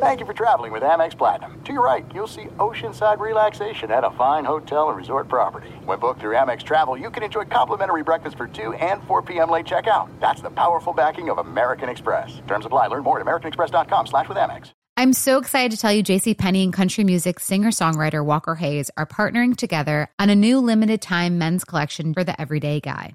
Thank you for traveling with Amex Platinum. To your right, you'll see oceanside relaxation at a fine hotel and resort property. When booked through Amex Travel, you can enjoy complimentary breakfast for 2 and 4 p.m. late checkout. That's the powerful backing of American Express. Terms apply. Learn more at americanexpress.com slash with Amex. I'm so excited to tell you JC Penney and country music singer-songwriter Walker Hayes are partnering together on a new limited time men's collection for the everyday guy.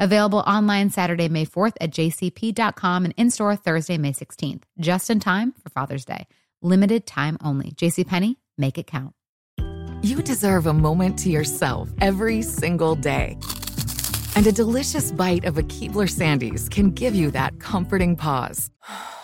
Available online Saturday, May 4th at jcp.com and in store Thursday, May 16th, just in time for Father's Day. Limited time only. JCPenney, make it count. You deserve a moment to yourself every single day. And a delicious bite of a Keebler Sandies can give you that comforting pause.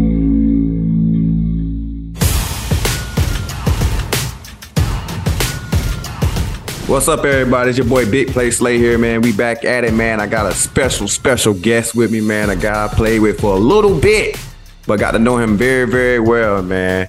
What's up, everybody? It's your boy Big Play Slay here, man. We back at it, man. I got a special, special guest with me, man. A guy I played with for a little bit, but got to know him very, very well, man.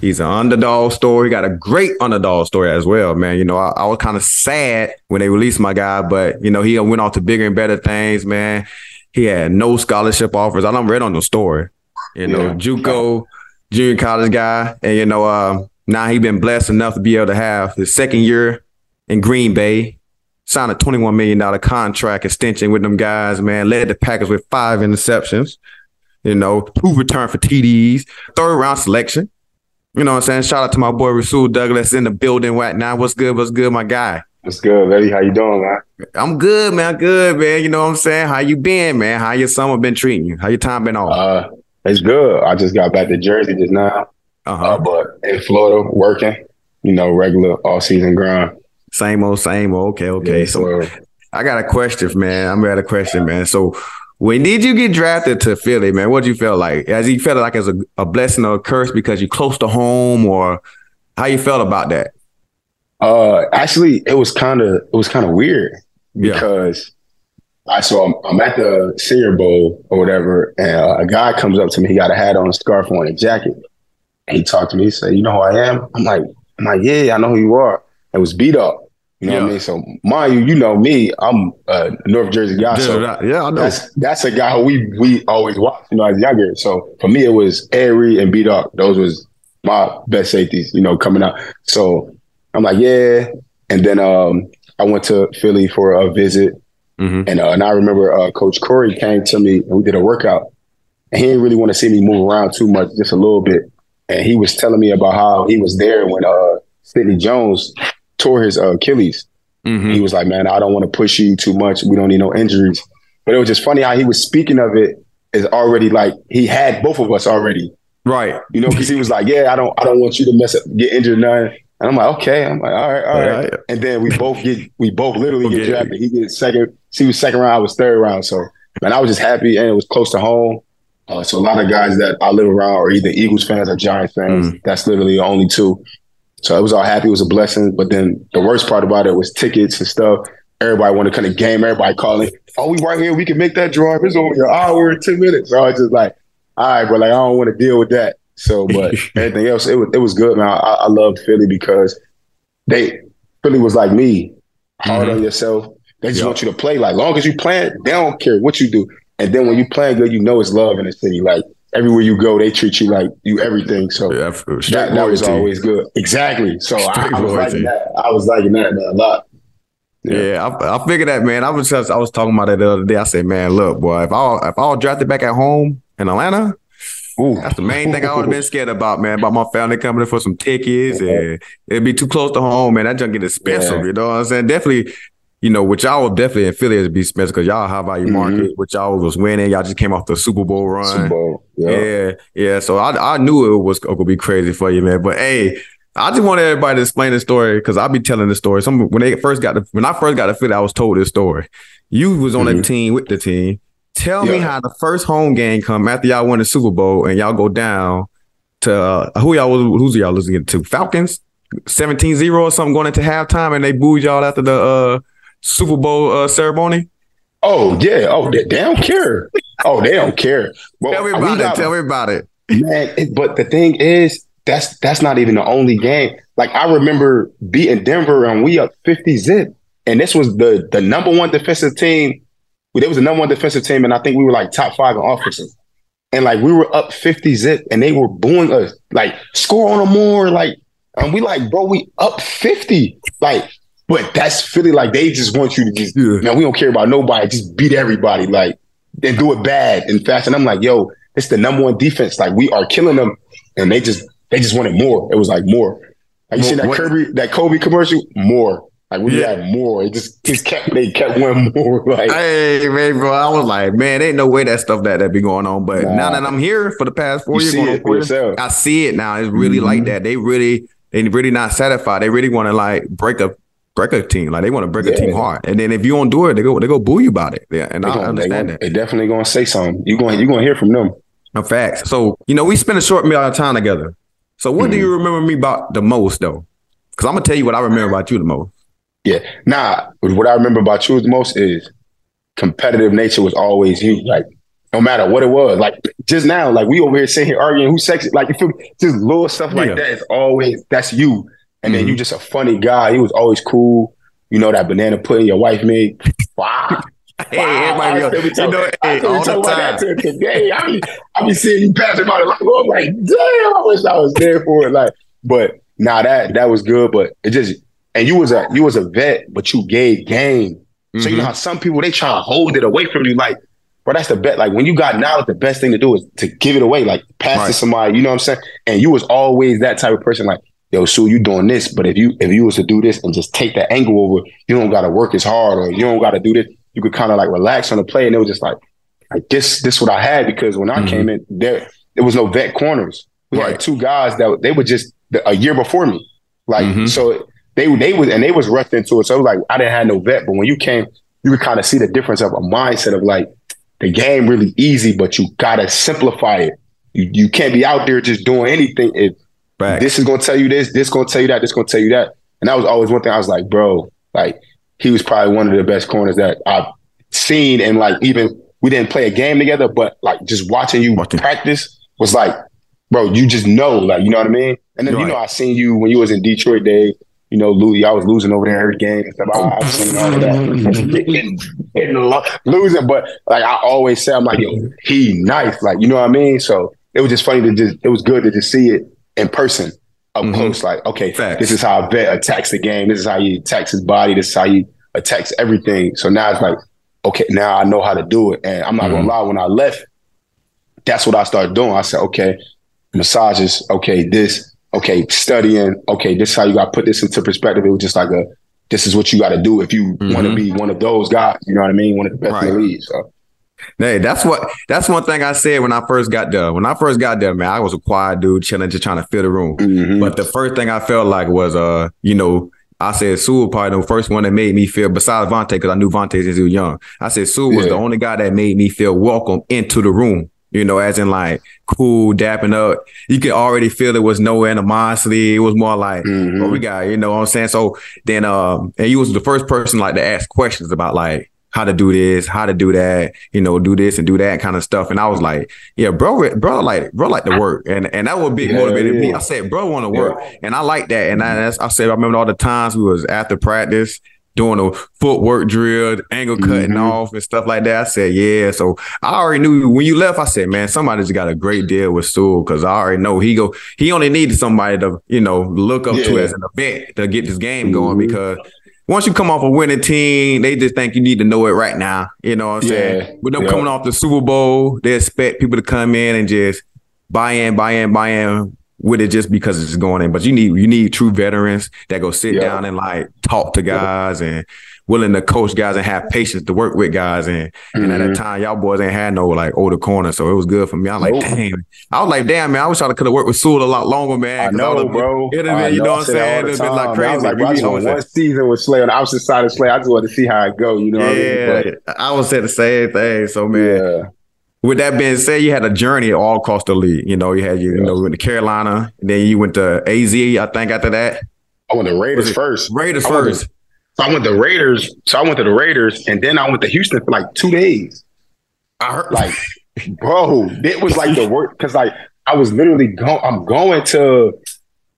He's an underdog story. He got a great underdog story as well, man. You know, I, I was kind of sad when they released my guy, but you know, he went on to bigger and better things, man. He had no scholarship offers. I don't read on the story. You know, yeah. JUCO, junior college guy, and you know, uh, now he been blessed enough to be able to have his second year in Green Bay, signed a $21 million contract extension with them guys, man. Led the Packers with five interceptions, you know, two return for TDs, third round selection. You know what I'm saying? Shout out to my boy Rasul Douglas in the building right now. What's good? What's good, my guy? What's good, baby? How you doing, man? I'm good, man. Good, man. You know what I'm saying? How you been, man? How your summer been treating you? How your time been on? Uh, it's good. I just got back to Jersey just now. Uh-huh. Uh, but in Florida, working, you know, regular all season grind. Same old, same old. Okay, okay. Yeah, so I got a question, man. I'm got a question, man. So when did you get drafted to Philly, man? What did you feel like? As you felt like as a, a blessing or a curse because you're close to home, or how you felt about that? Uh, actually, it was kind of it was kind of weird because yeah. I saw I'm, I'm, at the Senior Bowl or whatever, and uh, a guy comes up to me. He got a hat on, a scarf on, a jacket. And he talked to me. He said, "You know who I am?" I'm like, "I'm like, yeah, I know who you are." It was beat up. You know yeah. what I mean? So mind you, you know me, I'm a North Jersey guy. So yeah, I know. That's, that's a guy who we we always watched, you know, as younger. So for me, it was Airy and B Dog. Those was my best safeties, you know, coming out. So I'm like, yeah. And then um, I went to Philly for a visit. Mm-hmm. And uh, and I remember uh, Coach Corey came to me and we did a workout. And he didn't really want to see me move around too much, just a little bit. And he was telling me about how he was there when uh, Sidney Jones tore his uh, Achilles. Mm-hmm. He was like, "Man, I don't want to push you too much. We don't need no injuries." But it was just funny how he was speaking of it is already like he had both of us already, right? You know, because he was like, "Yeah, I don't, I don't want you to mess up, get injured, none." And I'm like, "Okay." I'm like, "All right, all right." And then we both get, we both literally get drafted. He gets second. He was second round. I was third round. So, man, I was just happy, and it was close to home. Uh, so a lot of guys that I live around are either Eagles fans or Giants fans. Mm. That's literally the only two. So I was all happy. It was a blessing. But then the worst part about it was tickets and stuff. Everybody wanted to kind of game. Everybody calling, "Oh, we right here. We can make that drive. It's only an hour and ten minutes." So I was just like, "All right, bro. Like I don't want to deal with that." So, but everything else, it was it was good, man. I, I loved Philly because they Philly was like me, hard mm-hmm. on yourself. They just yep. want you to play. Like long as you play, they don't care what you do. And then when you play good, you know it's love in the city. Like everywhere you go, they treat you like you everything. So yeah, that, that was always good. Exactly. So I, I, was liking that. I was liking that man, a lot. Yeah, yeah I, I, figured that, man. I was just I was talking about that the other day. I said, man, look, boy, if I if I drafted back at home in Atlanta, Ooh. That's the main thing I would have been scared about, man. About my family coming in for some tickets, and it'd be too close to home, man. That junk get expensive. Yeah. You know what I'm saying? Definitely, you know, which y'all definitely to be special because y'all high value mm-hmm. market, which y'all was winning. Y'all just came off the Super Bowl run. Super Bowl. Yeah. yeah, yeah. So I I knew it was gonna be crazy for you, man. But hey, I just want everybody to explain the story because I'll be telling the story. Some when they first got the when I first got to Philly, I was told this story. You was on mm-hmm. a team with the team. Tell yeah. me how the first home game come after y'all won the Super Bowl and y'all go down to uh, who y'all was who's y'all losing to Falcons 17-0 or something going into halftime and they booed y'all after the uh Super Bowl uh, ceremony? Oh yeah. Oh, they, they, don't care. Oh, they don't care. Well, tell me about it. tell me about it, man. It, but the thing is, that's that's not even the only game. Like I remember beating Denver and we up fifty zip, and this was the the number one defensive team. There was the number one defensive team, and I think we were like top five in offensive. And like we were up fifty zip, and they were booing us like score on a more like. And we like, bro, we up 50. Like but that's Philly. Like they just want you to just, yeah. man, we don't care about nobody. Just beat everybody. Like and do it bad and fast. And I'm like, yo, it's the number one defense. Like we are killing them, and they just they just wanted more. It was like more. Like you see that Kirby that Kobe commercial? More. Like we yeah. had more. It just just kept they kept one more. Like hey man, bro, I was like, man, ain't no way that stuff that that be going on. But nah. now that I'm here for the past four you years, years I see it now. It's really mm-hmm. like that. They really they really not satisfied. They really want to like break up break a team. Like they want to break yeah. a team hard. And then if you don't do it, they go they go boo you about it. Yeah. And they I gonna, understand they that. They definitely gonna say something. You going you gonna hear from them. No facts. So, you know, we spent a short amount of time together. So what mm-hmm. do you remember me about the most though? Because I'm gonna tell you what I remember about you the most. Yeah. Nah, what I remember about you the most is competitive nature was always you. Like no matter what it was. Like just now, like we over here sitting here arguing who's sexy. Like you feel just little stuff like yeah. that is always that's you. And mm-hmm. then you just a funny guy. He was always cool. You know that banana pudding your wife made. Wow. Hey, everybody else. You know, hey, all the time. To today. I be, I be seeing you passing by the like, oh, I'm like, damn, I wish I was there for it. Like, but now nah, that that was good. But it just and you was a you was a vet, but you gave game. Mm-hmm. So you know mm-hmm. how some people they try to hold it away from you. Like, bro, that's the bet. Like when you got knowledge, the best thing to do is to give it away. Like pass right. to somebody. You know what I'm saying? And you was always that type of person. Like yo, Sue, you doing this, but if you if you was to do this and just take the angle over, you don't gotta work as hard or you don't gotta do this. You could kind of like relax on the play. And it was just like, like this, this what I had because when I mm-hmm. came in, there there was no vet corners. We right. had two guys that they were just a year before me. Like mm-hmm. so they they was and they was rushed into it. So it was like I didn't have no vet, but when you came, you could kind of see the difference of a mindset of like the game really easy, but you gotta simplify it. You you can't be out there just doing anything. If Back. This is gonna tell you this, this gonna tell you that, this gonna tell you that. And that was always one thing I was like, bro, like he was probably one of the best corners that I've seen. And like even we didn't play a game together, but like just watching you watching. practice was like, bro, you just know, like, you know what I mean? And then, right. you know, I seen you when you was in Detroit Day, you know, I was losing over there every game and stuff. I, I've seen all of that. losing, but like I always say, I'm like, yo, he nice. Like, you know what I mean? So it was just funny to just, it was good to just see it in person up mm-hmm. close. Like, okay, Facts. this is how a vet attacks the game. This is how he attacks his body. This is how he attacks everything. So now it's like, okay, now I know how to do it. And I'm not mm-hmm. gonna lie, when I left, that's what I started doing. I said, okay, massages, okay, this, okay, studying, okay, this is how you gotta put this into perspective. It was just like a this is what you gotta do if you mm-hmm. wanna be one of those guys, you know what I mean? One of the best right. in the league. So Hey, that's what that's one thing I said when I first got there. When I first got there, man, I was a quiet dude, chilling, just trying to fill the room. Mm-hmm. But the first thing I felt like was, uh, you know, I said Sue probably the first one that made me feel, besides Vontae, because I knew Vontae since he was young. I said Sue was yeah. the only guy that made me feel welcome into the room. You know, as in like cool, dapping up. You could already feel there was no animosity. It was more like, mm-hmm. oh, we got, you know what I'm saying? So then um, and he was the first person like to ask questions about like how to do this, how to do that, you know, do this and do that kind of stuff. And I was like, yeah, bro, bro, like, bro, like to work. And and that would be yeah, motivated yeah. me. I said, bro, want to work. Yeah. And I like that. And I, I said, I remember all the times we was after practice doing a footwork drill, angle cutting mm-hmm. off and stuff like that. I said, yeah. So I already knew when you left, I said, man, somebody's got a great deal with Sewell because I already know he go, he only needed somebody to, you know, look up to as an event to get this game going mm-hmm. because once you come off a winning team, they just think you need to know it right now. You know what I'm yeah. saying? With them yep. coming off the Super Bowl, they expect people to come in and just buy in, buy in, buy in with it just because it's going in. But you need you need true veterans that go sit yep. down and like talk to guys yep. and willing to coach guys and have patience to work with guys. And mm-hmm. and at that mm-hmm. time, y'all boys ain't had no like older corner, so it was good for me. I'm like, damn. I was like, damn, man. I wish I could have worked with Sewell a lot longer, man. I know, I bro. It'd have been, you know what I'm saying? It'd been like crazy. I was like, bro, one season with Slay on the opposite side of Slay. I just wanted to see how it go. You know? Yeah, I, mean? I was saying the same thing. So man. Yeah. With that being said, you had a journey all across the league. You know, you had you, yeah. you know, you went to Carolina, and then you went to AZ. I think after that, I went to Raiders first. Raiders first. So I went to Raiders. So I went to the Raiders, and then I went to Houston for like two days. I heard like, bro, it was like the work because like I was literally going. I'm going to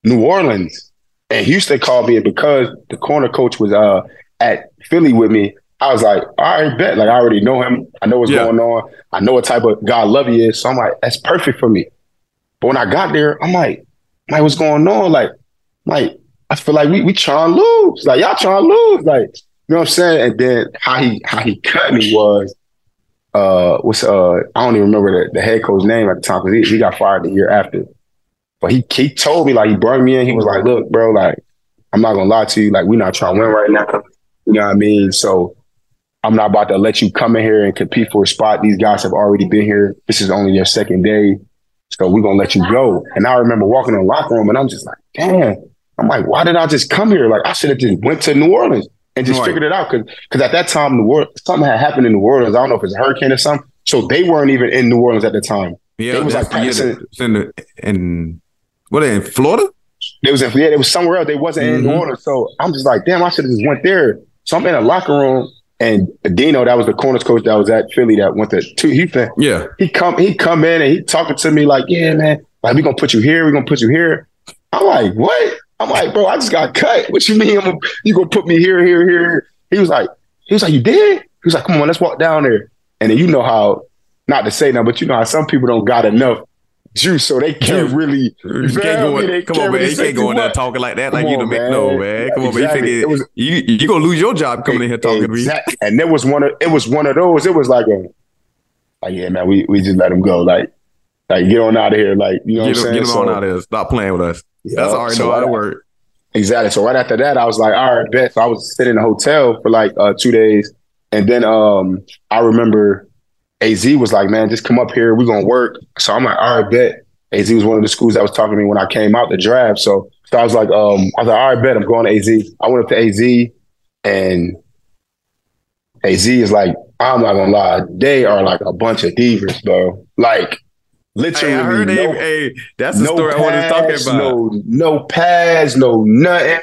New Orleans, and Houston called me, and because the corner coach was uh at Philly with me, I was like, all right, bet. Like I already know him. I know what's yeah. going on. I know what type of guy love he is. So I'm like, that's perfect for me. But when I got there, I'm like, like what's going on? Like, like I feel like we we trying to lose. Like y'all trying to lose. Like, you know what I'm saying? And then how he how he cut me was uh what's uh I don't even remember the, the head coach name at the time because he, he got fired the year after. But he he told me like he brought me in. He was like, look, bro, like I'm not gonna lie to you. Like we're not trying to win right now. You know what I mean? So I'm not about to let you come in here and compete for a spot. These guys have already been here. This is only your second day. So we're gonna let you go. And I remember walking in the locker room and I'm just like, damn, I'm like, why did I just come here? Like I should have just went to New Orleans and just right. figured it out. Cause cause at that time, New Orleans, something had happened in New Orleans. I don't know if it's a hurricane or something. So they weren't even in New Orleans at the time. Yeah, it was like practicing in, the, in what in Florida? They was in yeah, it was somewhere else. They wasn't mm-hmm. in New mm-hmm. Orleans. So I'm just like, damn, I should have just went there. So I'm in a locker room and Dino, that was the corners coach that was at Philly that went to, to Houston. Yeah. He come he come in and he talking to me like, yeah, man, like we gonna put you here, we gonna put you here. I'm like, what? I'm like, bro, I just got cut. What you mean? I'm, you gonna put me here, here, here? He was like, he was like, you did? He was like, come on, let's walk down there. And then you know how, not to say that, but you know how some people don't got enough juice, so they can't really. You can't go in, come on, man. Really you can't go in there talking like that, come like you the make no, man. Come exactly. on, man. You, was, you you gonna lose your job coming in here talking exactly. to me. And there was one of it was one of those. It was like a, like yeah, man. We we just let him go. Like like get on out of here. Like you know, get, what I'm saying? get him so, on out of here. Stop playing with us. Yeah, That's already so know how to work. Exactly. So right after that, I was like, all right, bet. So I was sitting in a hotel for like uh, two days, and then um, I remember Az was like, man, just come up here. We're gonna work. So I'm like, all right, bet. Az was one of the schools that was talking to me when I came out the draft. So, so I was like, um, I was like, all right, bet. I'm going to Az. I went up to Az, and Az is like, I'm not gonna lie, they are like a bunch of divas, bro. Like literally, hey, I heard no, hey, that's the no story pads, I wanted to talk about. No, no pads, no nothing.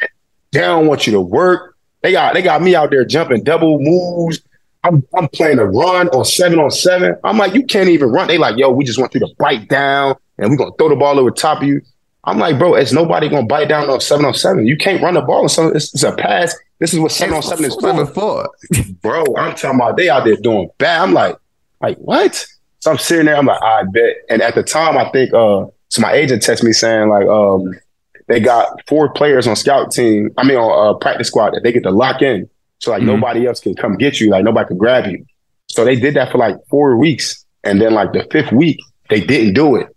They don't want you to work. They got they got me out there jumping double moves. I'm I'm playing a run on seven on seven. I'm like, you can't even run. They like, yo, we just want you to bite down and we're gonna throw the ball over top of you. I'm like, bro, it's nobody gonna bite down on seven on seven. You can't run the ball. So it's, it's a pass. This is what seven on seven is for. for. bro, I'm talking about they out there doing bad. I'm like, like what? So I'm sitting there. I'm like, I bet. And at the time, I think uh, so. My agent texted me saying like, um, they got four players on scout team. I mean, on uh, practice squad that they get to lock in. So like mm-hmm. nobody else can come get you. Like nobody can grab you. So they did that for like four weeks, and then like the fifth week, they didn't do it.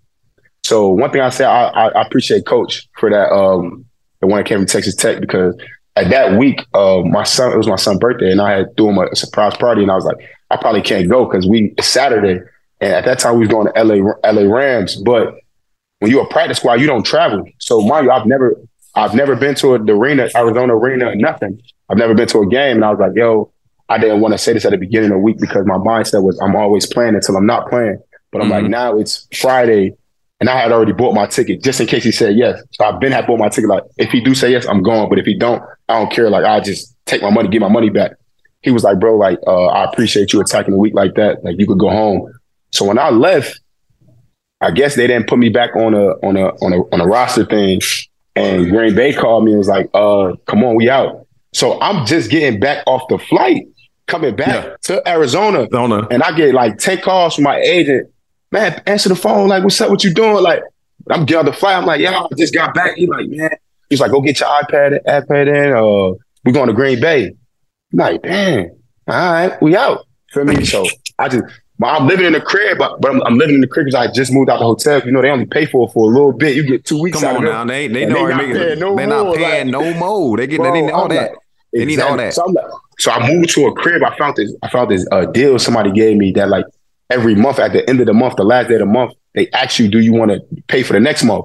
So one thing I say, I, I, appreciate Coach for that. Um, the one that came from Texas Tech because at that week, uh, my son it was my son's birthday, and I had threw him a, surprise party, and I was like, I probably can't go because we it's Saturday, and at that time we was going to LA LA Rams. But when you're a practice squad, you don't travel. So mind you, I've never I've never been to a, the arena, Arizona arena, nothing. I've never been to a game, and I was like, yo, I didn't want to say this at the beginning of the week because my mindset was I'm always playing until I'm not playing. But I'm mm-hmm. like, now it's Friday and I had already bought my ticket just in case he said yes. So I've been had bought my ticket. Like if he do say yes, I'm going. But if he don't, I don't care. Like I just take my money, get my money back. He was like, bro, like uh, I appreciate you attacking the week like that. Like you could go home. So when I left, I guess they didn't put me back on a on a on a on a roster thing. And Green Bay called me and was like, uh, come on, we out. So I'm just getting back off the flight, coming back yeah. to Arizona. Arizona. And I get like 10 calls from my agent man, answer the phone. Like, what's up? What you doing? Like, I'm getting on the flight. I'm like, yeah, I just got back. He's like, man. He's like, go get your iPad, iPad in. Uh, we're going to Green Bay. I'm like, damn. All right, we out. For me? So I just, I'm living in the crib, but, but I'm, I'm, living in the crib because I just moved out the hotel. You know, they only pay for it for a little bit. You get two weeks. Come on now, they they know they not paying no, they not paying like, no more. They get bro, they know that. Like, They need all that. So, like, so, I moved to a crib. I found this. I found this uh, deal somebody gave me that like every month at the end of the month, the last day of the month, they ask you, do you want to pay for the next month?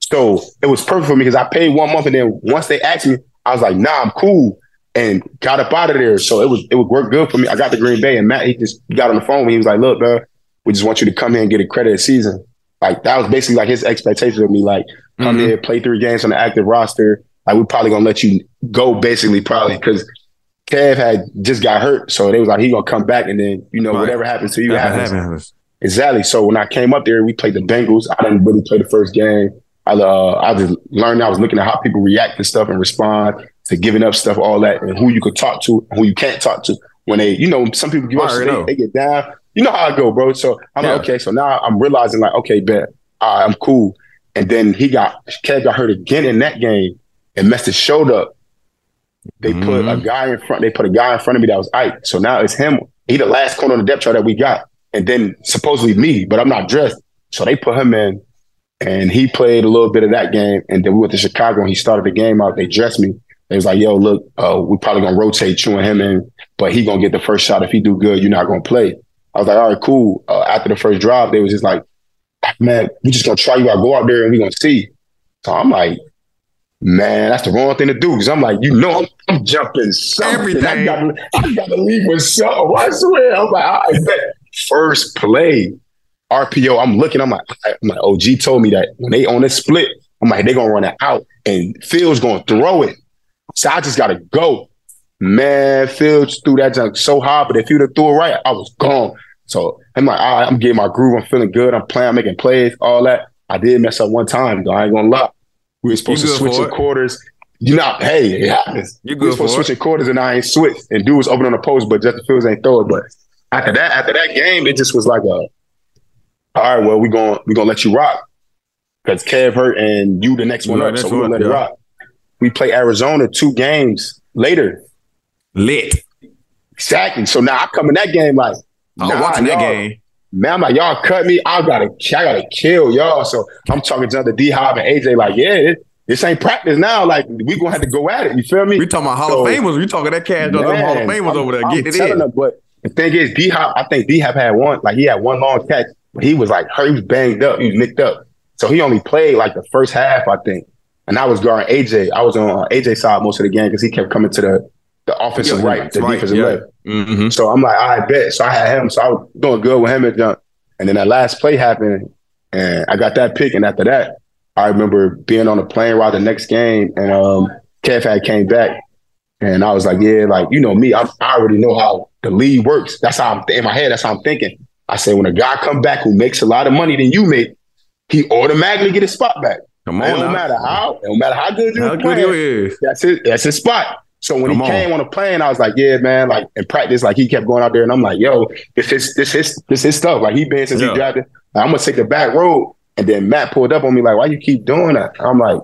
So it was perfect for me because I paid one month, and then once they asked me, I was like, nah, I'm cool, and got up out of there. So it was it would work good for me. I got the Green Bay, and Matt he just got on the phone. He was like, look, bro, we just want you to come here and get a credit season. Like that was basically like his expectation of me. Like come mm-hmm. here, play three games on the active roster. Like we're probably gonna let you go, basically, probably because Kev had just got hurt, so they was like he gonna come back, and then you know right. whatever happens to you happens. happens. Exactly. So when I came up there, we played the Bengals. I didn't really play the first game. I uh, I just learned. I was looking at how people react to stuff and respond to giving up stuff, all that, and who you could talk to, who you can't talk to. When they, you know, some people give up, they, they, get down. You know how I go, bro. So I'm yeah. like, okay. So now I'm realizing, like, okay, bet I'm cool. And then he got Kev got hurt again in that game and messed his shoulder up. They mm-hmm. put a mm-hmm. guy in front. They put a guy in front of me that was Ike. So now it's him. He the last corner on the depth chart that we got, and then supposedly me, but I'm not dressed. So they put him in, and he played a little bit of that game. And then we went to Chicago, and he started the game out. They dressed me. They was like, "Yo, look, uh, we probably gonna rotate you and him in, but he gonna get the first shot. If he do good, you're not gonna play." I was like, "All right, cool." Uh, after the first drive, they was just like, "Man, we just gonna try you out. Go out there, and we gonna see." So I'm like, Man, that's the wrong thing to do because I'm like, you know, I'm, I'm jumping something. Everything. I gotta, I gotta leave with something. I swear. I'm like, I bet first play RPO. I'm looking. I'm like, I'm like, OG told me that when they on this split, I'm like, they gonna run it out and Fields gonna throw it. So I just gotta go. Man, Fields threw that junk so hard, but if you'd have threw it right, I was gone. So I'm like, all right, I'm getting my groove. I'm feeling good. I'm playing, I'm making plays, all that. I did mess up one time, though. I ain't gonna lie. We were supposed to switch the quarters. You know, hey, it happens. You good we were supposed to switch quarters and I ain't switched. And dude was open on the post, but Justin Fields ain't throw it. But after that, after that game, it just was like a all right, well, we're going we gonna let you rock. Because Kev hurt and you the next one up. So we're gonna let yeah. it rock. We play Arizona two games later. Lit. Exactly. So now I come in that game like I nah, watching that game. Man, I'm like, y'all cut me. I gotta, I gotta kill y'all. So I'm talking to the D Hop and AJ, like, yeah, it, this ain't practice now. Like, we gonna have to go at it. You feel me? We talking about Hall so, of Famers. We talking that cash man, Hall of Famers I'm, over there. I'm getting it in. Them, but the thing is, D Hop, I think D Hop had one, like he had one long catch, but he was like hurt, he was banged up, he was nicked up. So he only played like the first half, I think. And I was guarding AJ. I was on AJ side most of the game because he kept coming to the the offensive yeah, right, the right, defensive yeah. left. Mm-hmm. So I'm like, I bet. So I had him. So I was doing good with him and jump. And then that last play happened, and I got that pick. And after that, I remember being on the plane ride the next game, and um, Kev had came back, and I was like, yeah, like you know me, I, I already know how the league works. That's how I'm in my head. That's how I'm thinking. I said, when a guy come back who makes a lot of money than you make, he automatically get his spot back. Come on, it don't matter how, it don't matter how good you how playing, good That's it. That's his spot. So when Come he came on. on the plane, I was like, yeah, man, like in practice, like he kept going out there, and I'm like, yo, this is this is this is stuff. Like he been since yeah. he drafted. Like, I'm gonna take the back road. And then Matt pulled up on me like, why you keep doing that? I'm like,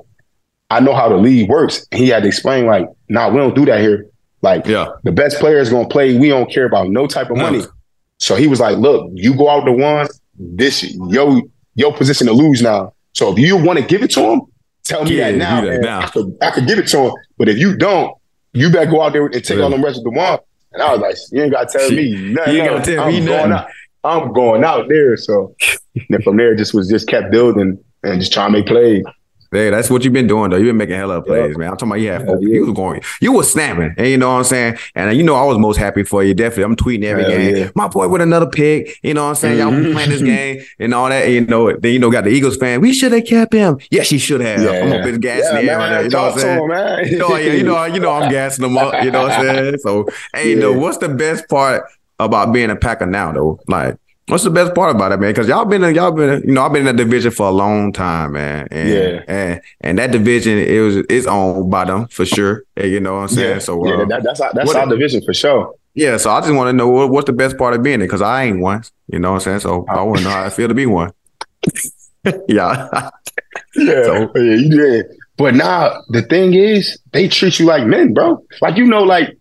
I know how the league works. He had to explain like, nah, we don't do that here. Like, yeah. the best player is gonna play. We don't care about no type of money. So he was like, look, you go out the one, this yo your position to lose now. So if you want to give it to him, tell me yeah, that now. That now. I, could, I could give it to him. But if you don't, you better go out there and take all them rest of the one. And I was like, you ain't gotta tell me nothing. You ain't gotta tell I'm me nothing. Out, I'm going out there. So and from there just was just kept building and just trying to make plays. Hey, that's what you've been doing though. You've been making hella plays, yeah. man. I'm talking about you had yeah, yeah. you was going, you was snapping, and you know what I'm saying. And you know I was most happy for you. Definitely, I'm tweeting every Hell game. My boy with another pick. You know what I'm saying. Mm-hmm. Y'all playing this game and all that. And, you know, then you know got the Eagles fan. We should have kept him. Yes, he should have. I'm a bit gassing yeah, the air. You know what I'm saying. Him, man. you know, yeah, you know, you know, I'm gassing them up. You know what I'm saying. So, hey, you know, what's the best part about being a Packer now though? Like What's the best part about it, man? Because y'all been in, y'all been, you know, I've been in that division for a long time, man. And, yeah. And and that division it was it's owned by them for sure. You know what I'm saying? Yeah. So yeah, uh, that, that's our, that's our division for sure. Yeah. So I just want to know what, what's the best part of being it because I ain't one. You know what I'm saying? So I want to know how I feel to be one. yeah. yeah. So, yeah. You did. But now the thing is, they treat you like men, bro. Like you know, like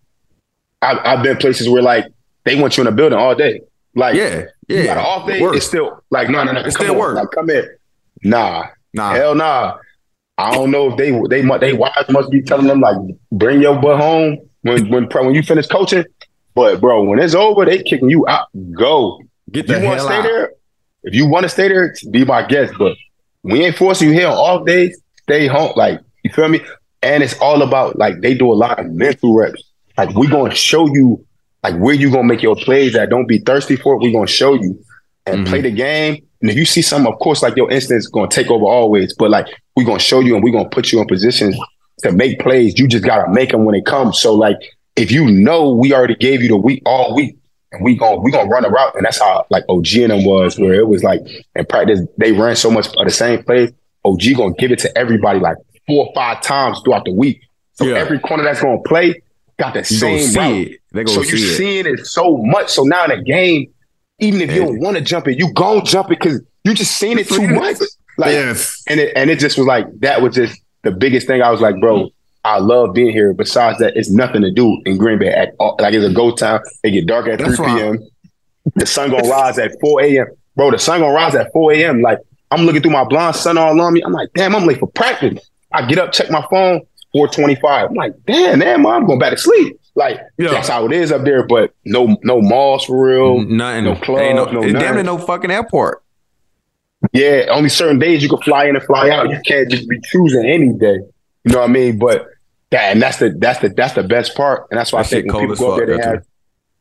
I, I've been places where like they want you in a building all day. Like yeah, yeah. You got an off day, it's still like no, no, no. It still work. Come in. Nah, nah, hell nah. I don't know if they they they wives must be telling them like bring your butt home when when when you finish coaching. But bro, when it's over, they kicking you out. Go. Get the you hell stay out. there. If you want to stay there, be my guest. But we ain't forcing you here on off days. Stay home. Like you feel me? And it's all about like they do a lot of mental reps. Like we gonna show you like where you gonna make your plays at. Don't be thirsty for it. We gonna show you and Mm-hmm. play the game. And if you see something, of course, like your instinct's gonna take over always. But like we gonna show you and we gonna put you in positions to make plays. You just gotta make them when it comes. So like if you know we already gave you the week all week, and we gonna we gonna run a route, and that's how like OG and them was, where it was like in practice they ran so much of the same plays. OG gonna give it to everybody like four or five times throughout the week. So Yeah. every corner that's gonna play got the you same see route. It. So see you're it. seeing it so much. So now in a game, even if you don't want to jump it, you gon' jump it because you just seen it too much. Like yes. and it and it just was like that was just the biggest thing. I was like, bro, I love being here. Besides that, it's nothing to do in Green Bay at all. Like it's a go time. It get dark at That's 3 p.m. The sun gonna rise at 4 a.m. Bro, the sun gonna rise at 4 a.m. Like I'm looking through my blind sun all on me. I'm like, damn, I'm late for practice. I get up, check my phone, 425. I'm like, damn, man, I'm going back to sleep. Like Yeah. that's how it is up there, but no no malls for real. Nothing. no clubs, Ain't no, no it's damn near no fucking airport. Yeah, only certain days you can fly in and fly out. You can't just be choosing any day. You know what I mean? But that and that's the that's the that's the best part. And that's why That I think when people go up there, they have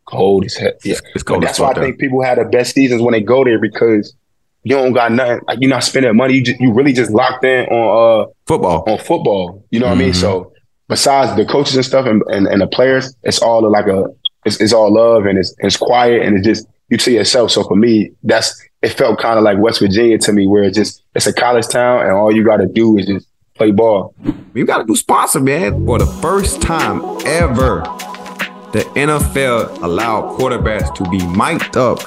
cold as hell. Yeah. It's But cold as that's why I think people have the best seasons when they go there because you don't got nothing. Like you're not spending money. You just you really just locked in on uh Football. on football. You know what I mean? Mhm. So besides the coaches and stuff and, and, and the players, it's all like a it's, it's all love and it's it's quiet and it's just you see yourself. So for me, that's it felt kind of like West Virginia to me, where it's just it's a college town and all you got to do is just play ball. You got to do sponsor, man. For the first time ever, the NFL allowed quarterbacks to be mic'd up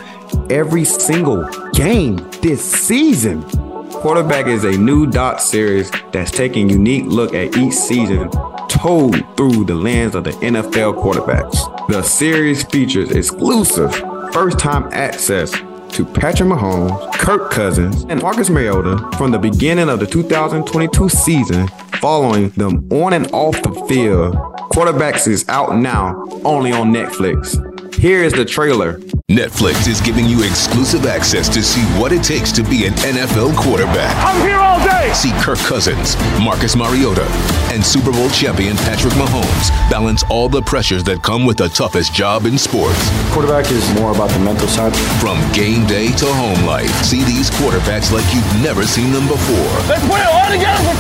every single game this season. Quarterback is a new doc series that's taking unique look at each season told through the lens of the NFL quarterbacks. The series features exclusive first-time access to Patrick Mahomes, Kirk Cousins, and Marcus Mariota from the beginning of the 2022 season, following them on and off the field. Quarterbacks is out now, only on Netflix. Here is the trailer. Netflix is giving you exclusive access to see what it takes to be an NFL quarterback. I'm here all day. See Kirk Cousins, Marcus Mariota, and Super Bowl champion Patrick Mahomes balance all the pressures that come with the toughest job in sports. Quarterback is more about the mental side. From game day to home life, see these quarterbacks like you've never seen them before. Let's put it all together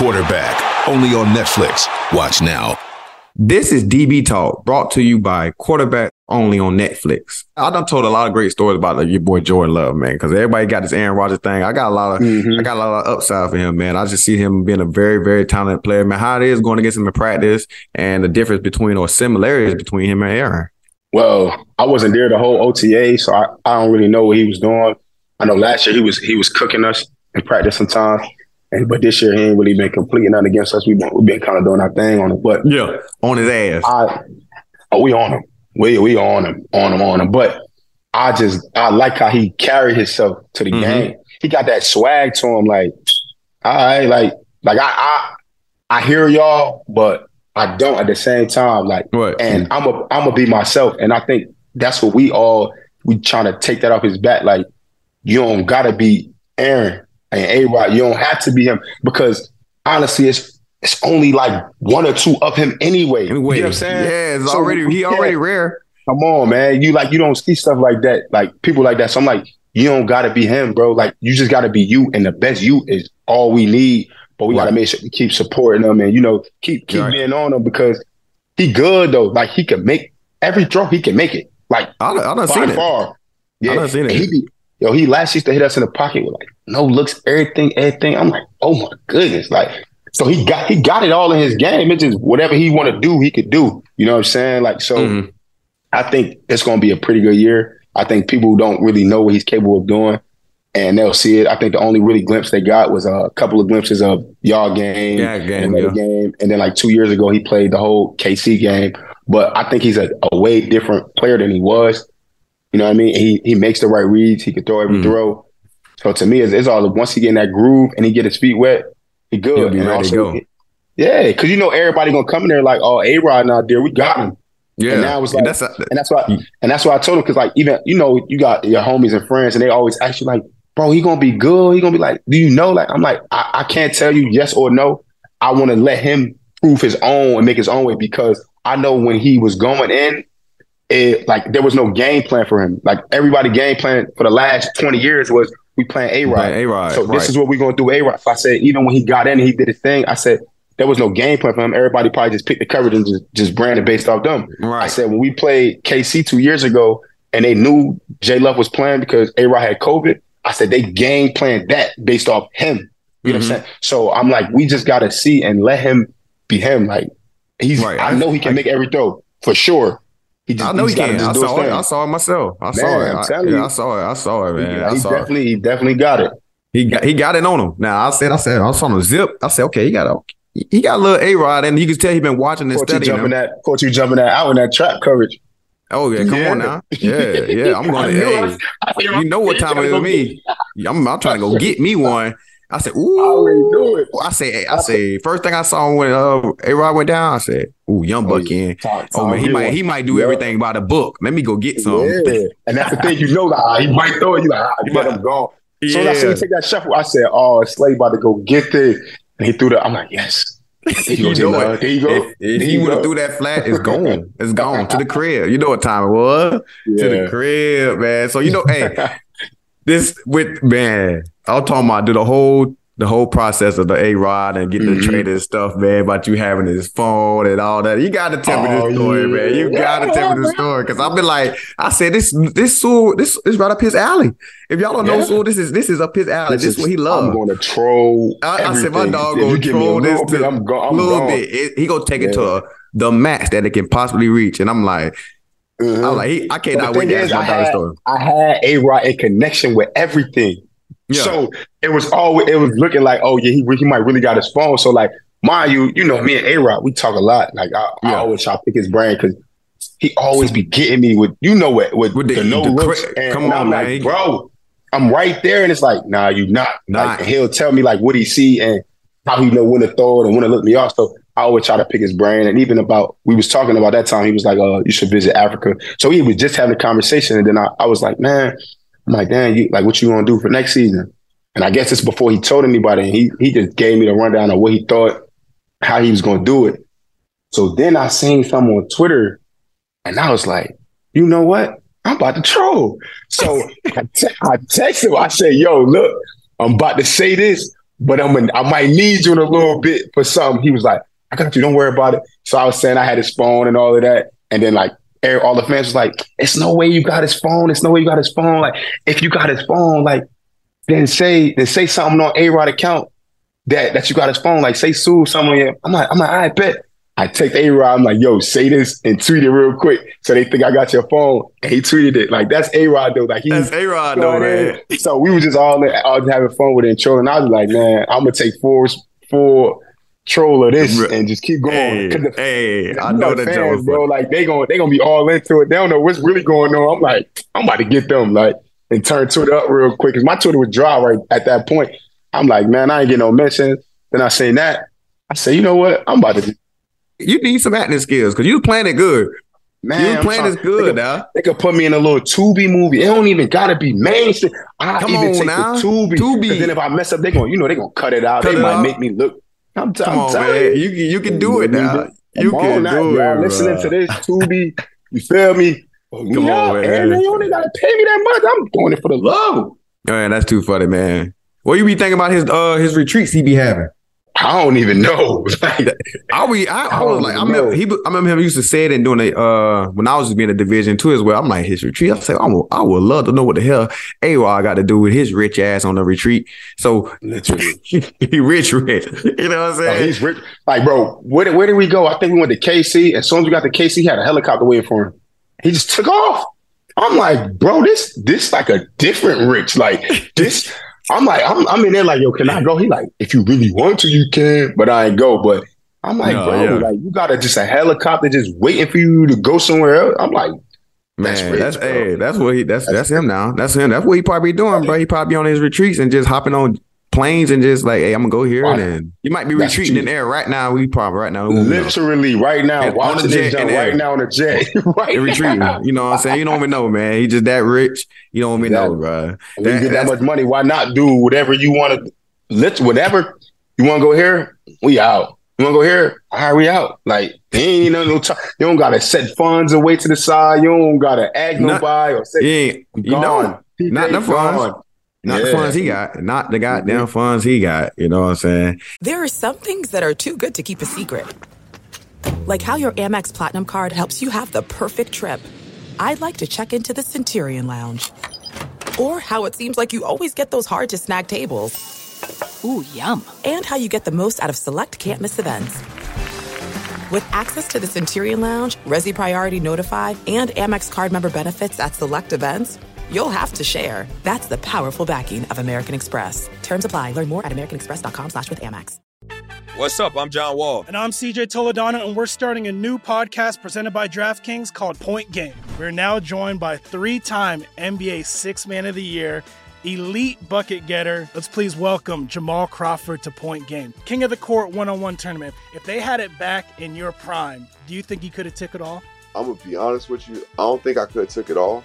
Quarterback, only on Netflix. Watch now. This is DB Talk, brought to you by Quarterback Only on Netflix. I done told a lot of great stories about like, your boy Jordan Love, man, because everybody got this Aaron Rodgers thing. I got a lot of, mm-hmm. I got a lot of upside for him, man. I just see him being a very, very talented player, man. How it is going against him in practice, and the difference between or similarities between him and Aaron. Well, I wasn't there the whole OTA, so I, I don't really know what he was doing. I know last year he was he was cooking us in practice sometimes, and but this year he ain't really been completing nothing against us. We've been we've been kind of doing our thing on him. but Yeah, on his ass. I oh we on him, we we on him, on him, on him. But I just I like how he carried himself to the Mhm. game. He got that swag to him, like all right, like like I I I hear y'all, but I don't at the same time. Like What? and I'm a I'm gonna be myself. And I think that's what we all we trying to take that off his back. Like you don't gotta be Aaron and A Rod. You don't have to be him because honestly, it's it's only like one or two of him anyway. Anyway, you know what I'm saying? yeah, it's So, already he yeah. already rare. Come on, man. You like you don't see stuff like that, like people like that. So I'm like, you don't gotta be him, bro. Like you just gotta be you, and the best you is all we need. But we gotta make sure we keep supporting him and you know keep keep Right. being on him because he good though. Like he can make every throw, he can make it. Like I done, I done by seen it. far. Yeah, done seen it. He be, yo, he last used to hit us in the pocket with like no looks, everything, everything. I'm like, oh my goodness, like so he got he got it all in his game. It's just whatever he want to do, he could do. You know what I'm saying? Like so. Mhm. I think it's going to be a pretty good year. I think people don't really know what he's capable of doing, and they'll see it. I think the only really glimpse they got was a couple of glimpses of y'all game, Yeah, game, and yeah. game, and then like two years ago he played the whole KC game. But I think he's a, a way different player than he was. You know what I mean? He he makes the right reads. He can throw every Mhm. throw. So to me, it's, it's all once he get in that groove and he get his feet wet, He good. He'll be And ready also- to go. Yeah, because you know everybody gonna come in there like, oh, A Rod not there, we got him. Yeah, And now it's like, that's a, and that's why, mm. and that's why I told him because like even you know you got your homies and friends and they always ask you like, bro, he gonna be good. He gonna be like, do you know? Like I'm like, I, I can't tell you yes or no. I want to let him prove his own and make his own way because I know when he was going in, it like there was no game plan for him. Like everybody game plan for the last twenty years was we playing A Rod. Playing A-Rod, So right. this is what we're gonna do A Rod. So I said even when he got in and he did his thing, I said. There was no game plan for him. Everybody probably just picked the coverage and just, just branded based off them. Right. I said when we played KC two years ago and they knew J Love was playing because A Rod had COVID, I said they game planned that based off him. You know Mm-hmm. what I'm saying? So I'm like, we just gotta see and let him be him. Like he's Right. I know he can make every throw for sure. He just I know he can. I saw it. thing. I saw it myself. I saw it. I'm I, yeah. I saw it. I saw it, man. I he saw definitely it. he definitely got it. He got he got it on him. Now I said I said I was on the zip. I said okay, he got a he got a little A Rod, and you can tell he been watching and Caught you jumping that caught you jumping that out in that trap coverage. Oh yeah, come Yeah. on now. Yeah, yeah. I'm going to. Hey, you know what time it is with me. I'm, I'm trying to go get me one. I said, ooh. I already knew it. I say, I say, first thing I saw when uh, A Rod went down, I said, "Ooh, young Oh, buck yeah. in. Time- Oh man, he might one. he might do Yeah. everything by the book. Let me go get some." Yeah, and that's the thing. You know, like, he might throw it. You like, ah, you let him go. So when I Yeah. take that shuffle, I said, "Oh, Slay about to go get this," and he threw that. I'm like, "Yes." There you go, know it. There you go. If, if he would have threw that flat, it's gone. It's gone to the crib. You know what time it was? To the crib, man. So you know, hey, this with man, I was talking about do the whole the whole process of the A Rod and getting Mhm. the traded stuff, man, about you having his phone and all that. You gotta tell me Oh, this story, yeah. man. You gotta Yeah, tell me this story. Cause I've been like, I said this this Sewell, this is right up his alley. If y'all don't know Yeah. Sewell, this is this is up his alley. This, is what he loves. I'm to troll. I, I said my dog If gonna me troll this little to bit, I'm go- a I'm little gone. bit. It- he gonna take it to a, the max that it can possibly reach, and I'm like, Mhm. I'm like, he, I cannot wait to ask my I had, story. I had a Rod in connection with everything. Yeah. So it was always it was looking like, oh yeah, he, he might really got his phone. So like, mind you, you know, me and A Rod, we talk a lot. Like I, I Yeah. always try to pick his brain because he always be getting me with you know what with, With the, the- no the looks. cra- and, come and on, I'm man. like, bro, I'm right there, and it's like, nah, you not. Not. Like, he'll tell me like what he see and how he know when to throw it and when to look me off. So I always try to pick his brain. And even about we was talking about that time, he was like, "Uh, you should visit Africa." So he was just having a conversation, and then I, I was like, "Man, I'm like, damn, you like what you gonna do for next season?" And I guess it's before he told anybody. And he he just gave me the rundown of what he thought, how he was gonna do it. So then I seen something on Twitter, and I was like, you know what? I'm about to troll. So I, te- I text him. I said, yo, look, I'm about to say this, but I'm gonna, I might need you in a little bit for something. He was like, I got you. Don't worry about it. So I was saying I had his phone and all of that. And then like er, all the fans was like, it's no way you got his phone. It's no way you got his phone. Like if you got his phone, like then say then say something on A Rod account that that you got his phone. Like say Sue something. Yeah. I'm like I'm like I bet. I take A Rod. I'm like yo say this and tweet it real quick so they think I got your phone. And he tweeted it like that's A Rod though. Like he That's A Rod you know though, man. So we were just all all just having fun with it and trolling. I was like, man, I'm gonna take full full troll of this and just keep going. Hey, the- hey, I know the that fans, joke bro. Like they going they gonna be all into it. They don't know what's really going on. I'm like, I'm about to get them like and turn Twitter up real quick because my Twitter was dry right at that point. I'm like, man, I ain't getting no mentions. Then I seen that. I say, you know what? I'm about to You need some acting skills because you playing it good. man. you playing is good They could, now. they could put me in a little Tubi movie. It don't even gotta be mainstream. I Come even on take now. the Tubi. Tubi. then if I mess up, they gonna, you know, they gonna cut it out. Cut they it might out. make me look. I'm, t- Come I'm on, telling man. you. You can do it now. Come You on can now, do y'all it. listening to this, Tubi. You feel me? Come yeah, on, man. And they only gotta pay me that much. I'm doing it for the love. Man, that's too funny, man. What you be thinking about his uh his retreats he be having? I don't even know. Like, I we I, I was like I remember he I remember him used to say it and doing a uh when I was just being a division two as well. I'm like his retreat. I said I would, I would love to know what the hell A Rod got to do with his rich ass on the retreat. So literally. he rich rich. You know what I'm Oh, saying? he's rich. Like, bro, where did, where did we go? I think we went to KC. As soon as we got to KC, he had a helicopter waiting for him. He just took off. I'm like, bro, this this like a different rich. Like this. I'm like, I'm, I'm in there like, yo, can I go? He like, if you really want to, you can, but I ain't go. But I'm like, No, bro, yeah. like you got a, just a helicopter just waiting for you to go somewhere else. I'm like, That's Man, rich, that's hey, that's what he that's that's him now. That's him. That's what he probably be doing, bro. He probably on his retreats and just hopping on planes and just like, hey, I'm gonna go here, and then you might be That's retreating in air right now. We probably right now, literally know. right now, on jet, right now on the jet, right and retreating. You know what I'm saying? You don't even know, man. He just that rich. You don't even know, bro. That, you get that much money, why not do whatever you want to? Let whatever you want to go here. We out. You want to go here? All right, we out. Like, ain't you know, no t- you don't gotta set funds away to the side. You don't gotta ag nobody or say, yeah, you know, not the funds. Not yeah. the funds he got, not the goddamn mm-hmm. funds he got. You know what I'm saying? There are some things that are too good to keep a secret. Like how your Amex Platinum card helps you have the perfect trip. I'd like to check into the Centurion Lounge. Or how it seems like you always get those hard to snag tables. Ooh, yum. And how you get the most out of select can't miss events. With access to the Centurion Lounge, Resy Priority Notify, and Amex card member benefits at select events, you'll have to share. That's the powerful backing of American Express. Terms apply. Learn more at americanexpress.com slash with Amex. What's up? I'm John Wall. And I'm CJ Toledano, and we're starting a new podcast presented by DraftKings called Point Game. We're now joined by three-time NBA Six Man of the Year, elite bucket getter. Let's please welcome Jamal Crawford to Point Game. King of the Court one-on-one tournament. If they had it back in your prime, do you think he could have took it all? I'm gonna be honest with you. I don't think I could have took it all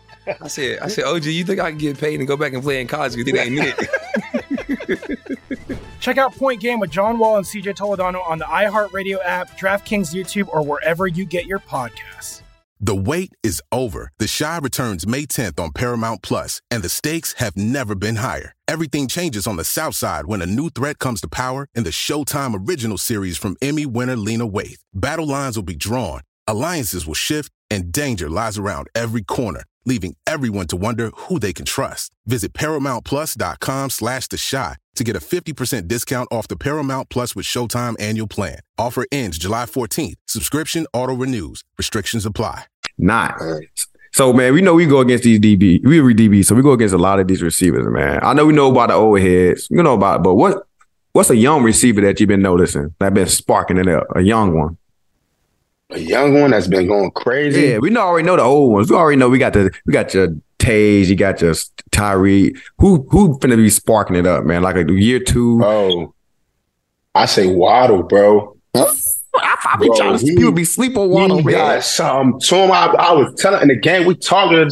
I said, I said, OG, you think I can get paid and go back and play in college because it ain't it. Check out Point Game with John Wall and CJ Toledano on the iHeartRadio app, DraftKings YouTube, or wherever you get your podcasts. The wait is over. The Chi returns May 10th on Paramount Plus, and the stakes have never been higher. Everything changes on the South Side when a new threat comes to power in the Showtime original series from Emmy winner Lena Waithe. Battle lines will be drawn, alliances will shift, and danger lies around every corner leaving everyone to wonder who they can trust. Visit ParamountPlus.com slash The Chi to get a 50% discount off the Paramount Plus with Showtime annual plan. Offer ends July 14th. Subscription auto-renews. Restrictions apply. Not. So, man, we know we go against these DB. We read DB, so we go against a lot of these receivers, man. I know we know about the old heads. You know about it, but what what's a young receiver that you've been noticing that been sparking it up? A young one a young one that's been going crazy. Yeah, we know already know the old ones. We already know we got the we got your Tage, you got your Tyree. Who who finna be sparking it up, man? Like a year two. Oh, I say Waddle, bro. Huh? I probably bro, trying to he, people be sleep on Waddle. He man. got some to him. I, I was telling in the game we talking.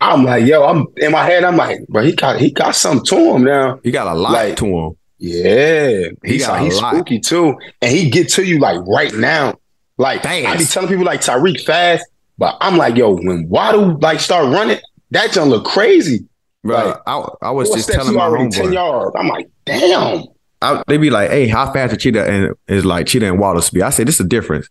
I'm like, yo, I'm in my head. I'm like, bro, he got he got something to him now. He got a lot like, to him. Yeah, he he's, he's spooky too, and he get to you like right now. Like fast. I be telling people like Tyreek fast, but I'm like, yo, when Waddle like start running, that don't look crazy. Bro, like, I, I was just telling my homeboy. 10 yards. I'm like, damn. I, they be like, hey, how fast a cheetah and is like cheetah and waddle speed? I say this is the difference.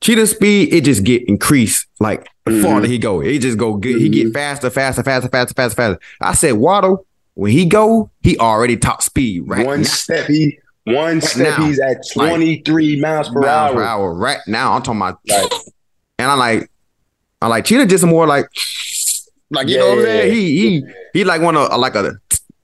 Cheetah speed, it just get increased like the mm-hmm. farther he go. It just go good. Mm-hmm. He get mm-hmm. faster, faster, faster, faster, faster, faster. I said waddle, when he go, he already top speed, right? One now. step he one right step, now, he's at 23 like, miles per miles hour. per hour. Right now, I'm talking about, like, and I like, I like Cheetah just more like, like you yeah, know what I'm saying. He he he like one of like a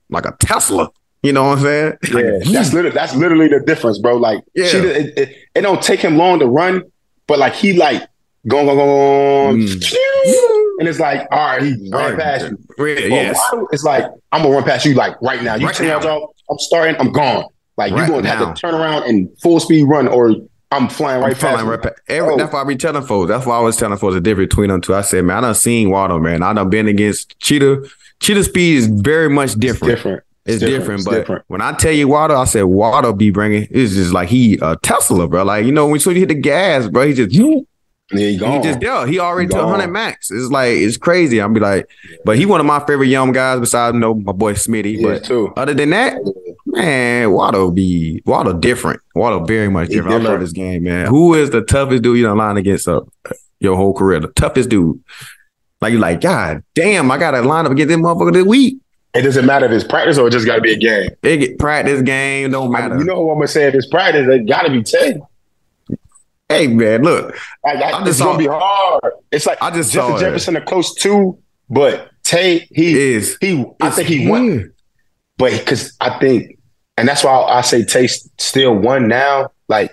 like a Tesla. You know what I'm saying? Yeah, like, that's literally that's literally the difference, bro. Like, yeah. Cheetah, it, it, it, don't take him long to run, but like he like going going going, mm. and it's like all right, he ran past you. Yeah, yes. It's like I'm gonna run past you like right now. You right now. off, I'm starting, I'm gone. Like right you're going to have to turn around and full speed run, or I'm flying right I'm flying past. Right past. Every, oh. That's why I be telling folks. That's why I was telling folks the difference between them two. I said, man, I done seen Waddle, man. I done been against Cheetah. Cheetah speed is very much different. It's different. It's, it's different, different, but different. when I tell you Waddle, I said Waddle be bringing. It's just like he a Tesla, bro. Like you know when you hit the gas, bro, he just yeah, he, he just yeah, he already took 100 max. It's like it's crazy. I'll be like, but he one of my favorite young guys besides you know my boy Smitty. Yeah, but too. other than that, man, Waddle be Waddle different. Waddle very much different. different. I love this game, man. Who is the toughest dude you done line against uh, your whole career? The toughest dude. Like you're like, God damn, I gotta line up against this motherfucker this week. It doesn't matter if it's practice or it just got to be a game. It get practice game don't matter. I mean, you know what I'm gonna say? If it's practice, it got to be ten. Hey man, look, like, I, it's gonna be hard. It's like I just Justin Jefferson are close too, but Tate he is he. I think he won, but because I think, and that's why I, I say Tay still won now. Like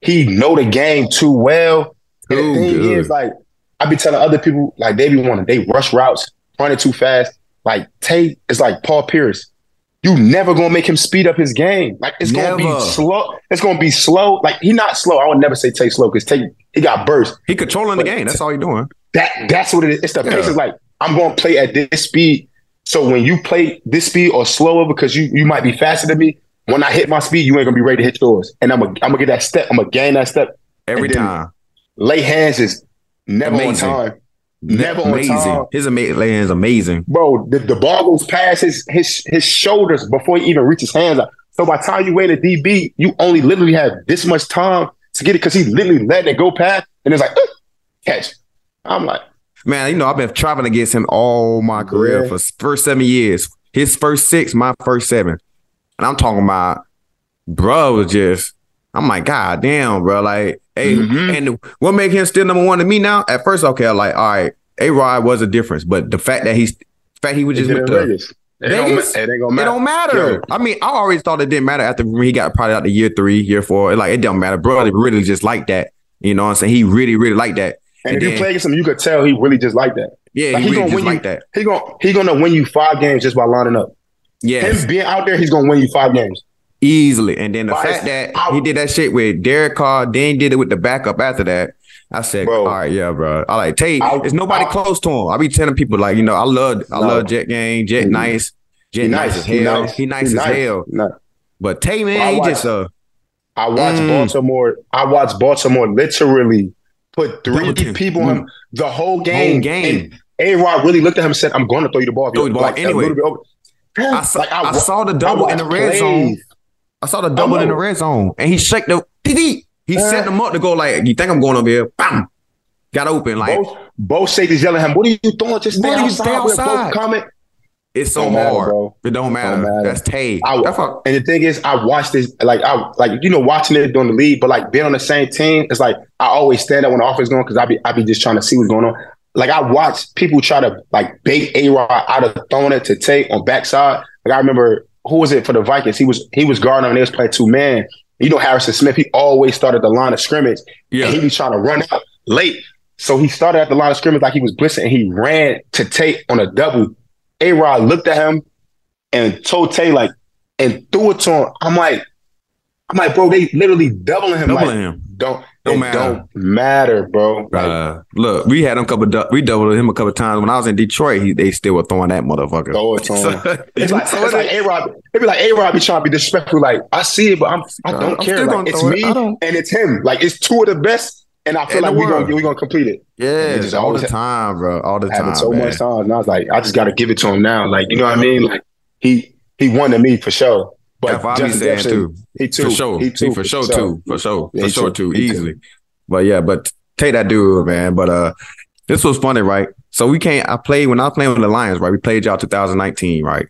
he know the game too well. And the thing good. is, like I be telling other people, like they be wanting they rush routes, running too fast. Like Tate is like Paul Pierce. You never gonna make him speed up his game. Like it's gonna be slow. It's gonna be slow. Like he not slow. I would never say Tay slow because Tay he got burst. He controlling the game. That's all he doing. That that's what it is. It's the Yeah. pace is like I'm gonna play at this speed. So when you play this speed or slower because you you might be faster than me, when I hit my speed, you ain't gonna be ready to hit yours. And I'm gonna I'm gonna get that step. I'm gonna gain that step Every time. Lay hands is never Amazing. on time. Never amazing. His ama- land is amazing. Bro, the, the ball goes past his his his shoulders before he even reaches his hands out. So by the time you wait a DB, you only literally have this much time to get it because he literally letting it go past and it's like "Uh, catch. I'm like, Man, you know, I've been traveling against him all my career Yeah. for first seven years. His first six, my first seven. And I'm talking about, bro, was just, I'm like, God damn, bro. Like, hey, Mhm. and what make him still number one to me now? At first, okay, I'm like, all right, A Rod was a difference, but the fact that he's, the fact he was just with it the, in Vegas. It don't, it ain't gonna it matter. don't matter. Yo, I mean, I always thought it didn't matter after when he got probably out the year three, year four. Like, it don't matter. Bro, it really just like that. You know what I'm saying? He really, really like that. and, if then- you play against him, you could tell he really just like that. Yeah, Like, he, he really gonna win like you. that. He gonna he gonna win you five games just by lining up. Yeah, Him being out there, he's gonna win you five games. Easily. And then the Why fact that I- he did that shit with Derek Carr, then did it with the backup after that. I said, Bro. all right, yeah, bro. I like Tate. I- It's nobody I- close to him. I be telling people like, you know, I love, I No. love Jet Game, Jet Mhm. nice, Jet nice, nice. as He hell. nice. He nice He as nice. hell. No. But Tate, I man, he watch- just uh, I watched Mm. Baltimore. I watched Baltimore literally put three people on him the whole game. game. And A Rod really looked at him and said, "I'm going to throw you the ball. Throw the ball like, anyway. I saw, Like, I, wa- saw the double in the red plays. zone. I saw the double in the red zone, and he shake the he he Uh. set them up to go like, you think I'm going over here? Bam, got open like Both both safeties yelling at him. What are you doing? Just stay What are you- outside. stay outside. coming. it's so Don't matter, hard. bro. It don't matter. matter. That's Tay. I, That's what- and the thing is, I watched this like I like you know watching it during the league, but like being on the same team, it's like I always stand up when the offense going because I be I be just trying to see what's going on. Like I watch people try to like bait A Rod out of throwing it to take on backside. Like I remember who was it for the Vikings? He was he was guarding and they was playing two man. You know Harrison Smith. He always started the line of scrimmage. Yeah. and he be trying to run out late. So he started at the line of scrimmage like he was blitzing, and he ran to Tate on a double. A Rod looked at him and told Tay like and threw it to him. I'm like, I'm like, bro, they literally doubling him. Doubling like, him. Don't Don't it matter. Don't matter, bro. Like, Uh, look, we had him couple. Du- we doubled him a couple times when I was in Detroit. He, they still were throwing that motherfucker. throw it. So- it's like, so it's like A Rod. It be like A Rod be trying to be disrespectful. Like I see it, but I'm I don't I'm care. Like it's throw it. me and it's him. Like it's two of the best, and I feel In like we're gonna we're gonna complete it. Yeah, just all the time, bro. All the time, so man. much time, and I was like, I just got to give it to him now. Like you know what I mean? Like he he won to me for sure. But That's what I be saying too. He too. For sure. He too. He for sure too. For sure. For sure too. Easily. But yeah, but take that dude, man. But uh this was funny, right? So we can't I played when I was playing with the Lions, right? We played y'all 2019, right?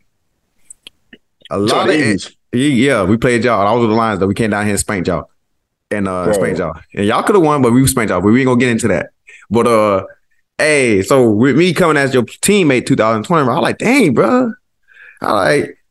A lot Jordan of yeah, we played y'all. I was with the Lions though. We came down here and spanked y'all. And uh Bro. spanked y'all. And y'all could have won, but we spanked y'all. But we ain't gonna get into that. But uh hey, so with me coming as your teammate 2020, I'm like, dang, bro. I like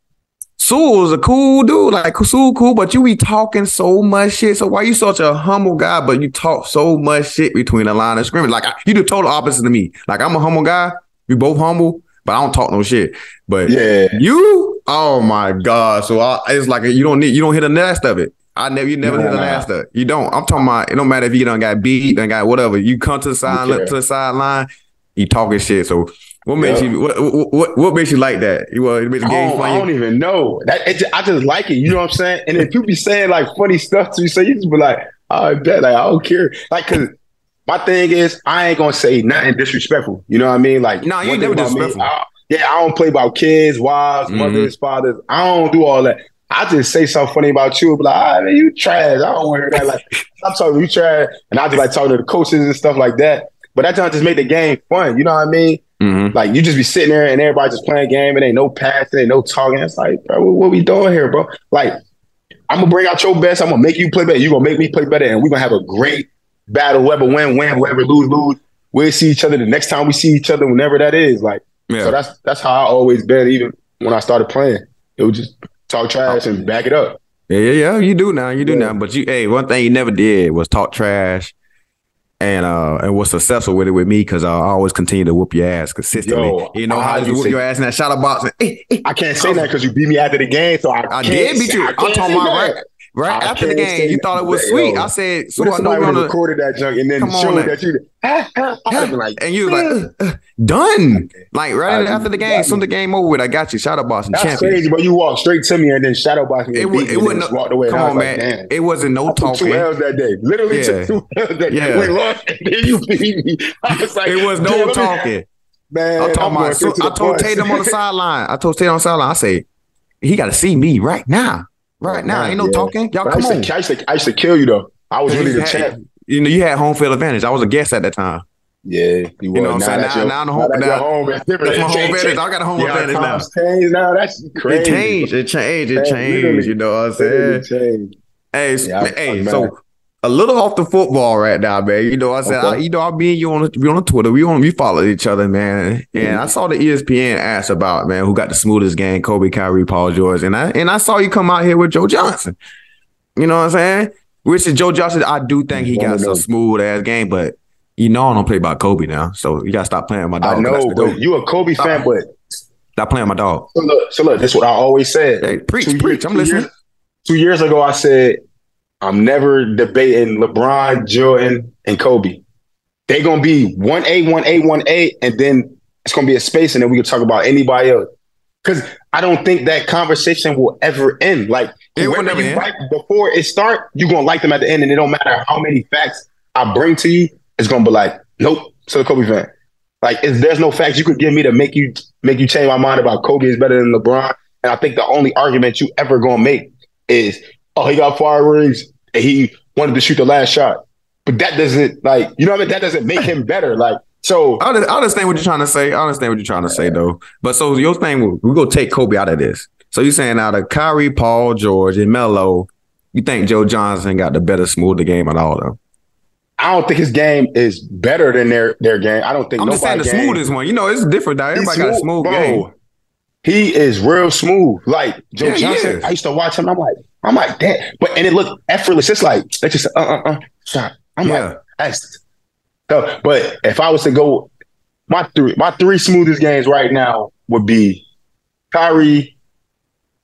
Sewell was a cool dude, like Sewell cool, but you be talking so much shit. So why you such a humble guy, but you talk so much shit between the line of scrimmage? Like I- you the total opposite of me. Like I'm a humble guy. We both humble, but I don't talk no shit. But Yeah. you, oh my god! So I, it's like you don't need, you don't hit the last of it. I never, you never Nah, hit the last of it. You don't. I'm talking about. It don't matter if you done got beat, done got whatever. You come to the side, look to the sideline, you talking shit. So what makes Yeah. you? What, what what makes you like that? You want it makes the game fun. I don't even know. That it, I just like it. You know what I'm saying? And if people be saying like funny stuff to you, so you just be like, I bet, like I don't care. Like, cause my thing is, I ain't gonna say nothing disrespectful. You know what I mean? Like, Nah, you ain't never about me, disrespectful. I- yeah, I don't play about kids, wives, Mhm. mothers, fathers. I don't do all that. I just say something funny about you, be like, ah, man, you trash. I don't want to hear that. Like, I'm talking you trash, and I just like talking to the coaches and stuff like that. But that time just made the game fun. You know what I mean? Mhm. Like you just be sitting there and everybody just playing game and ain't no passing, ain't no talking. It's like, bro, what, what we doing here, bro? Like, I'm gonna bring out your best. I'm gonna make you play better. You're gonna make me play better, and we're gonna have a great battle. Whoever win, win. Whoever lose, lose. We'll see each other the next time we see each other, whenever that is. Like, Yeah. so that's that's how I always been. Even when I started playing, it was just talk trash and back it up. Yeah, yeah, yeah. You do now. You do now. But you, hey, one thing you never did was talk trash, and uh, and was successful with it with me because I always continue to whoop your ass consistently. Yo, you know how do whoop your ass in that shadow box. And, eh, I can't say that because you beat me after the game. So I, I did beat you. I I'm talking about right, right I after the game. You thought it was that, sweet. yo. I said, so I know somebody we're would've on the. recorded that junk and then showed now. that you. Ah, ah, I'd have been like, And you was like, uh, uh, done. Like right after the game, soon the game over with, I got you. Shadow box and That's champion. crazy, but you walked straight to me and then shadow me. It, and wa- beat me it wasn't. no- walked away. Come on, man. like. It wasn't no I took two talking. L's that day. Literally Yeah. two L's that Yeah. day. We lost, and then you beat me. I was like, It was no talking. Man, I'm I'm about. So, I told. Tatum on the sideline. I told Tatum on the sideline. I say, he got to see me right now. Right now, ain't no Yeah. talking. Y'all But come I on. to, I, used to, I used to kill you though. I was really the had, champ. You know, you had home field advantage. I was a guest at that time. Yeah, you, You know what I'm saying? Now, your- now, the home, now, home. That's my home advantage. I got a home Yeah, advantage now. changed now. That's crazy. It changed. It changed. It changed. You know what I'm saying? changed. Hey, Yeah, I'm- hey. I'm so. A little off the football right now, man. You know, I said, Okay. I, you know, I'll be you on we on Twitter. We on we follow each other, man. And Mm-hmm. I saw the ESPN ask about man who got the smoothest game, Kobe, Kyrie, Paul George, and I and I saw you come out here with Joe Johnson. You know what I'm saying? Which is Joe Johnson. I do think he got some smooth ass game, but you know I don't play by Kobe now, so you gotta stop playing my dog. I know, but you a Kobe fan, but stop playing my dog. So look, so look, this is what I always said. Hey, preach, Two preach. I'm two listening. Years, two years ago, I said I'm never debating LeBron, Jordan, and Kobe. They're gonna be one A, one A, one A, and then it's gonna be a space, and then we can talk about anybody else. Because I don't think that conversation will ever end. Like It whoever you end. like before it start, you're gonna like them at the end, and it don't matter how many facts I bring to you. It's gonna be like, nope, so the Kobe fan. Like, if there's no facts you could give me to make you make you change my mind about Kobe is better than LeBron, and I think the only argument you ever gonna make is, oh, he got fire rings and he wanted to shoot the last shot. But that doesn't like, you know what I mean? That doesn't make him better. Like, so I understand what you're trying to say. I understand what you're trying to say though. But so your thing, we're gonna take Kobe out of this. So you're saying out of Kyrie, Paul, George, and Melo, you think Joe Johnson got the better, smoother game at all though? I don't think his game is better than their their game. I don't think I'm just saying the game- smoothest one. You know, it's different. Now. Everybody got a smooth bro. game. He is real smooth. Like Joe Yeah, Johnson. I used to watch him. I'm like, I'm like, damn. But and it looked effortless. It's like they just uh uh uh shot. I'm Yeah. like, that's so. But if I was to go, my three my three smoothest games right now would be Kyrie.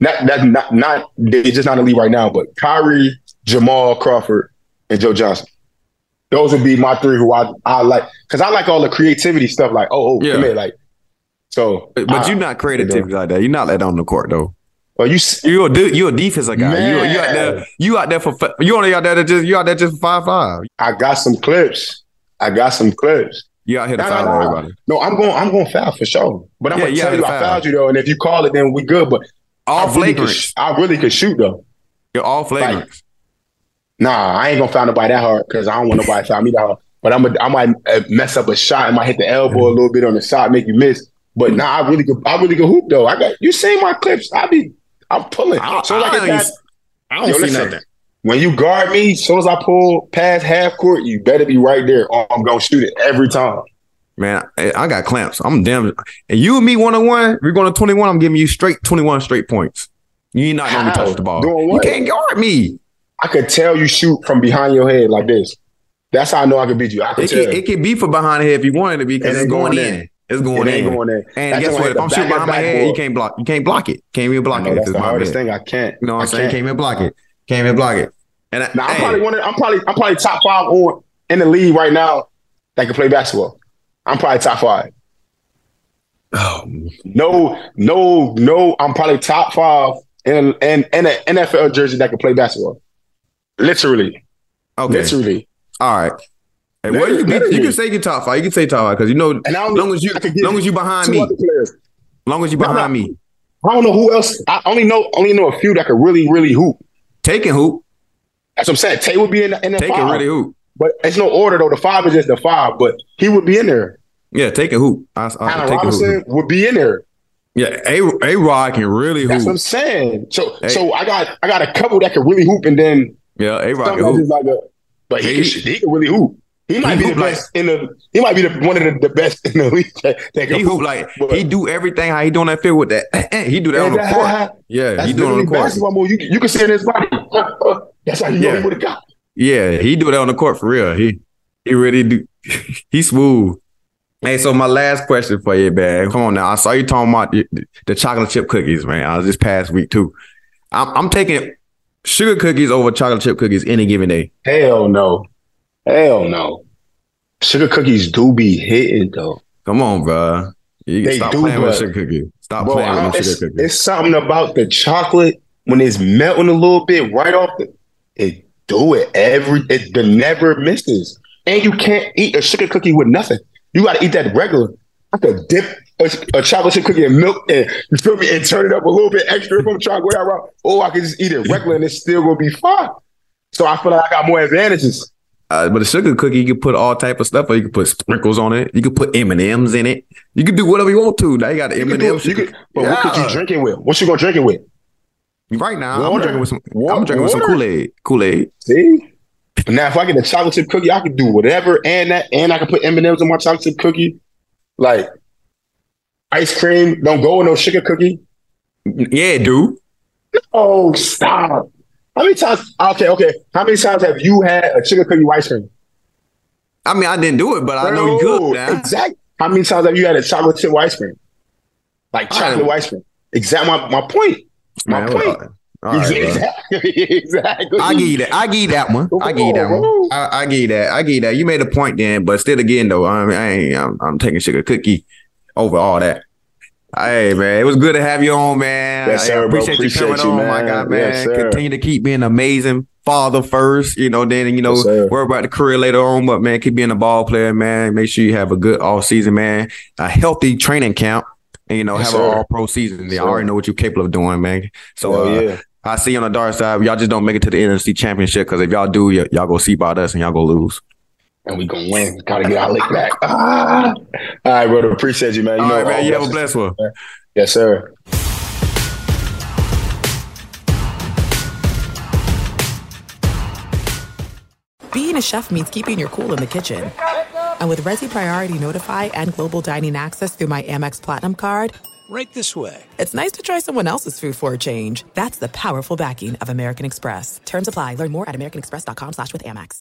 Not that not not they're just not in the league right now, but Kyrie, Jamal Crawford, and Joe Johnson. Those would be my three who I I like because I like all the creativity stuff. Like, oh, oh Yeah. come here, like. So, But, I- you're not creative like that. You're not that on the court though. Well, you you're a de- you're a defensive guy. You you out there you out there for you only out there to just you out there just for five five. I got some clips. I got some clips. You out here to foul everybody. No, I'm going. I'm going to foul for sure. But I'm Yeah, gonna you tell you, I to foul. fouled you though, and if you call it, then we good. But All I really could, I really could shoot though. You're all flagrant. Nah, I ain't gonna foul nobody that hard because I don't want nobody to foul me that hard. But I'm a, I might uh, mess up a shot. I might hit the elbow a little bit on the shot, make you miss. But nah, I really could. I really could hoop though. I got you. Seen my clips? I be. I'm pulling. I- so like I I, don't said, I don't Yo, see listen, nothing. When you guard me, as soon as I pull past half court, you better be right there. Or I'm gonna shoot it every time. Man, I, I got clamps. I'm damn. And you and me one on one, we're going to 21. I'm giving you straight 21 straight points. You not going to How? touch the ball. You can't guard me. I could tell you shoot from behind your head like this. That's how I know I can beat you. I can It tell. can, it can be for behind the head if you wanted to be because It it's going, going in. in. It's going It in. going in. And That's guess what? If I'm shooting behind my head, you can't block. You can't block it. Can't even block it. that's the my hardest bad. thing. I can't. You know what I I'm saying? can't. Can't even block it. Can't even block it. And I, Now I'm hey, probably one. Of, I'm probably I'm probably top five on in the league right now that can play basketball. I'm probably top five. oh, No, no, no. I'm probably top five in in, in an NFL jersey that can play basketball. Literally, okay. literally. All right. Hey, well, you, can, you can say you top five. You can say top five because you know, And I as long as you, long as you behind me, long as you behind me, I don't know who else. I only know only know a few that could really really hoop. taking hoop, That's what I'm saying. Tay would be in the, in the taking five. really hoop. But it's no order though. The five is just the five, but he would be in there. Yeah, taking hoop. I, I, Allen Robinson hoop. would be in there. Yeah, A A Rod can really hoop. That's what I'm saying. So a- so I got I got a couple that can really hoop, and then yeah, A Rod can hoop. Like a, but he, he, he can really hoop. He might he be the best like, in the. He might be the, one of the, the best in the league. That, that he hoop like but, he do everything how he doing that field with that. he do that on the court. yeah, he do it on the court. Basketball move. You, you can see in his body. That's how you yeah. know he would have got. Yeah, he do that on the court for real. He he really do. he smooth. Hey, so my last question for you, man. Come on now. I saw you talking about the, the chocolate chip cookies, man. I was this past week too. I'm, I'm taking sugar cookies over chocolate chip cookies any given day. Hell no. Hell no. Sugar cookies do be hitting though. Come on, bro. You they stop do, playing with sugar cookies. Stop bro, playing with sugar cookies. It's something about the chocolate when it's melting a little bit right off the. It do it every. It the never misses, and you can't eat a sugar cookie with nothing. You got to eat that regular. I could dip a, a, chocolate chip cookie in milk and you feel me and turn it up a little bit extra if I'm trying to go. Or I can just eat it regular and it's still gonna be fine. So I feel like I got more advantages. Uh, but a sugar cookie, you can put all type of stuff, or you can put sprinkles on it. You can put M and M's in it. You can do whatever you want to. Now you got M and M's. But yeah. what could you drink it with? What you gonna drink it with? Right now, water. I'm drinking with some. Water. I'm drinking with some Kool Aid. Kool Aid. See. Now, if I get a chocolate chip cookie, I can do whatever, and that, and I can put M and M's in my chocolate chip cookie. Like ice cream, don't go with no sugar cookie. Yeah, dude. Oh, stop. How many times? Ah, okay, okay. How many times have you had a sugar cookie ice cream? I mean, I didn't do it, but I know you could. Now. Exactly. How many times have you had a chocolate chip ice cream? Like chocolate ice cream. Exactly. My, my point. My Man, point. Right, exactly. exactly. I give you that. I give you that one. I give you that one. I, I give you that. I give you that. You made a point then, but still, again though, I mean, I ain't. I'm, I'm taking sugar cookie over all that. Hey man, it was good to have you on, man. Yes, sir, I appreciate, appreciate you coming you, on, man. my God, man. Yes, Continue to keep being amazing father first, you know, then you know, yes, worry about the career later on. But man, keep being a ball player, man. Make sure you have a good all season, man. A healthy training camp, and you know, yes, have an all pro season. Yes, I already know what you're capable of doing, man. So uh, yeah. I see you on the dark side. Y'all just don't make it to the NFC championship because if y'all do, y- y'all go see about us and y'all go lose and we gonna win. Gotta get our lick back. Ah. All right, brother. Appreciate you, man. You all know, right, man. You have a blessed one. Yes, sir. Being a chef means keeping your cool in the kitchen. And with Resy Priority Notify and Global Dining Access through my Amex Platinum card, right this way. It's nice to try someone else's food for a change. That's the powerful backing of American Express. Terms apply. Learn more at americanexpress.com slash with Amex.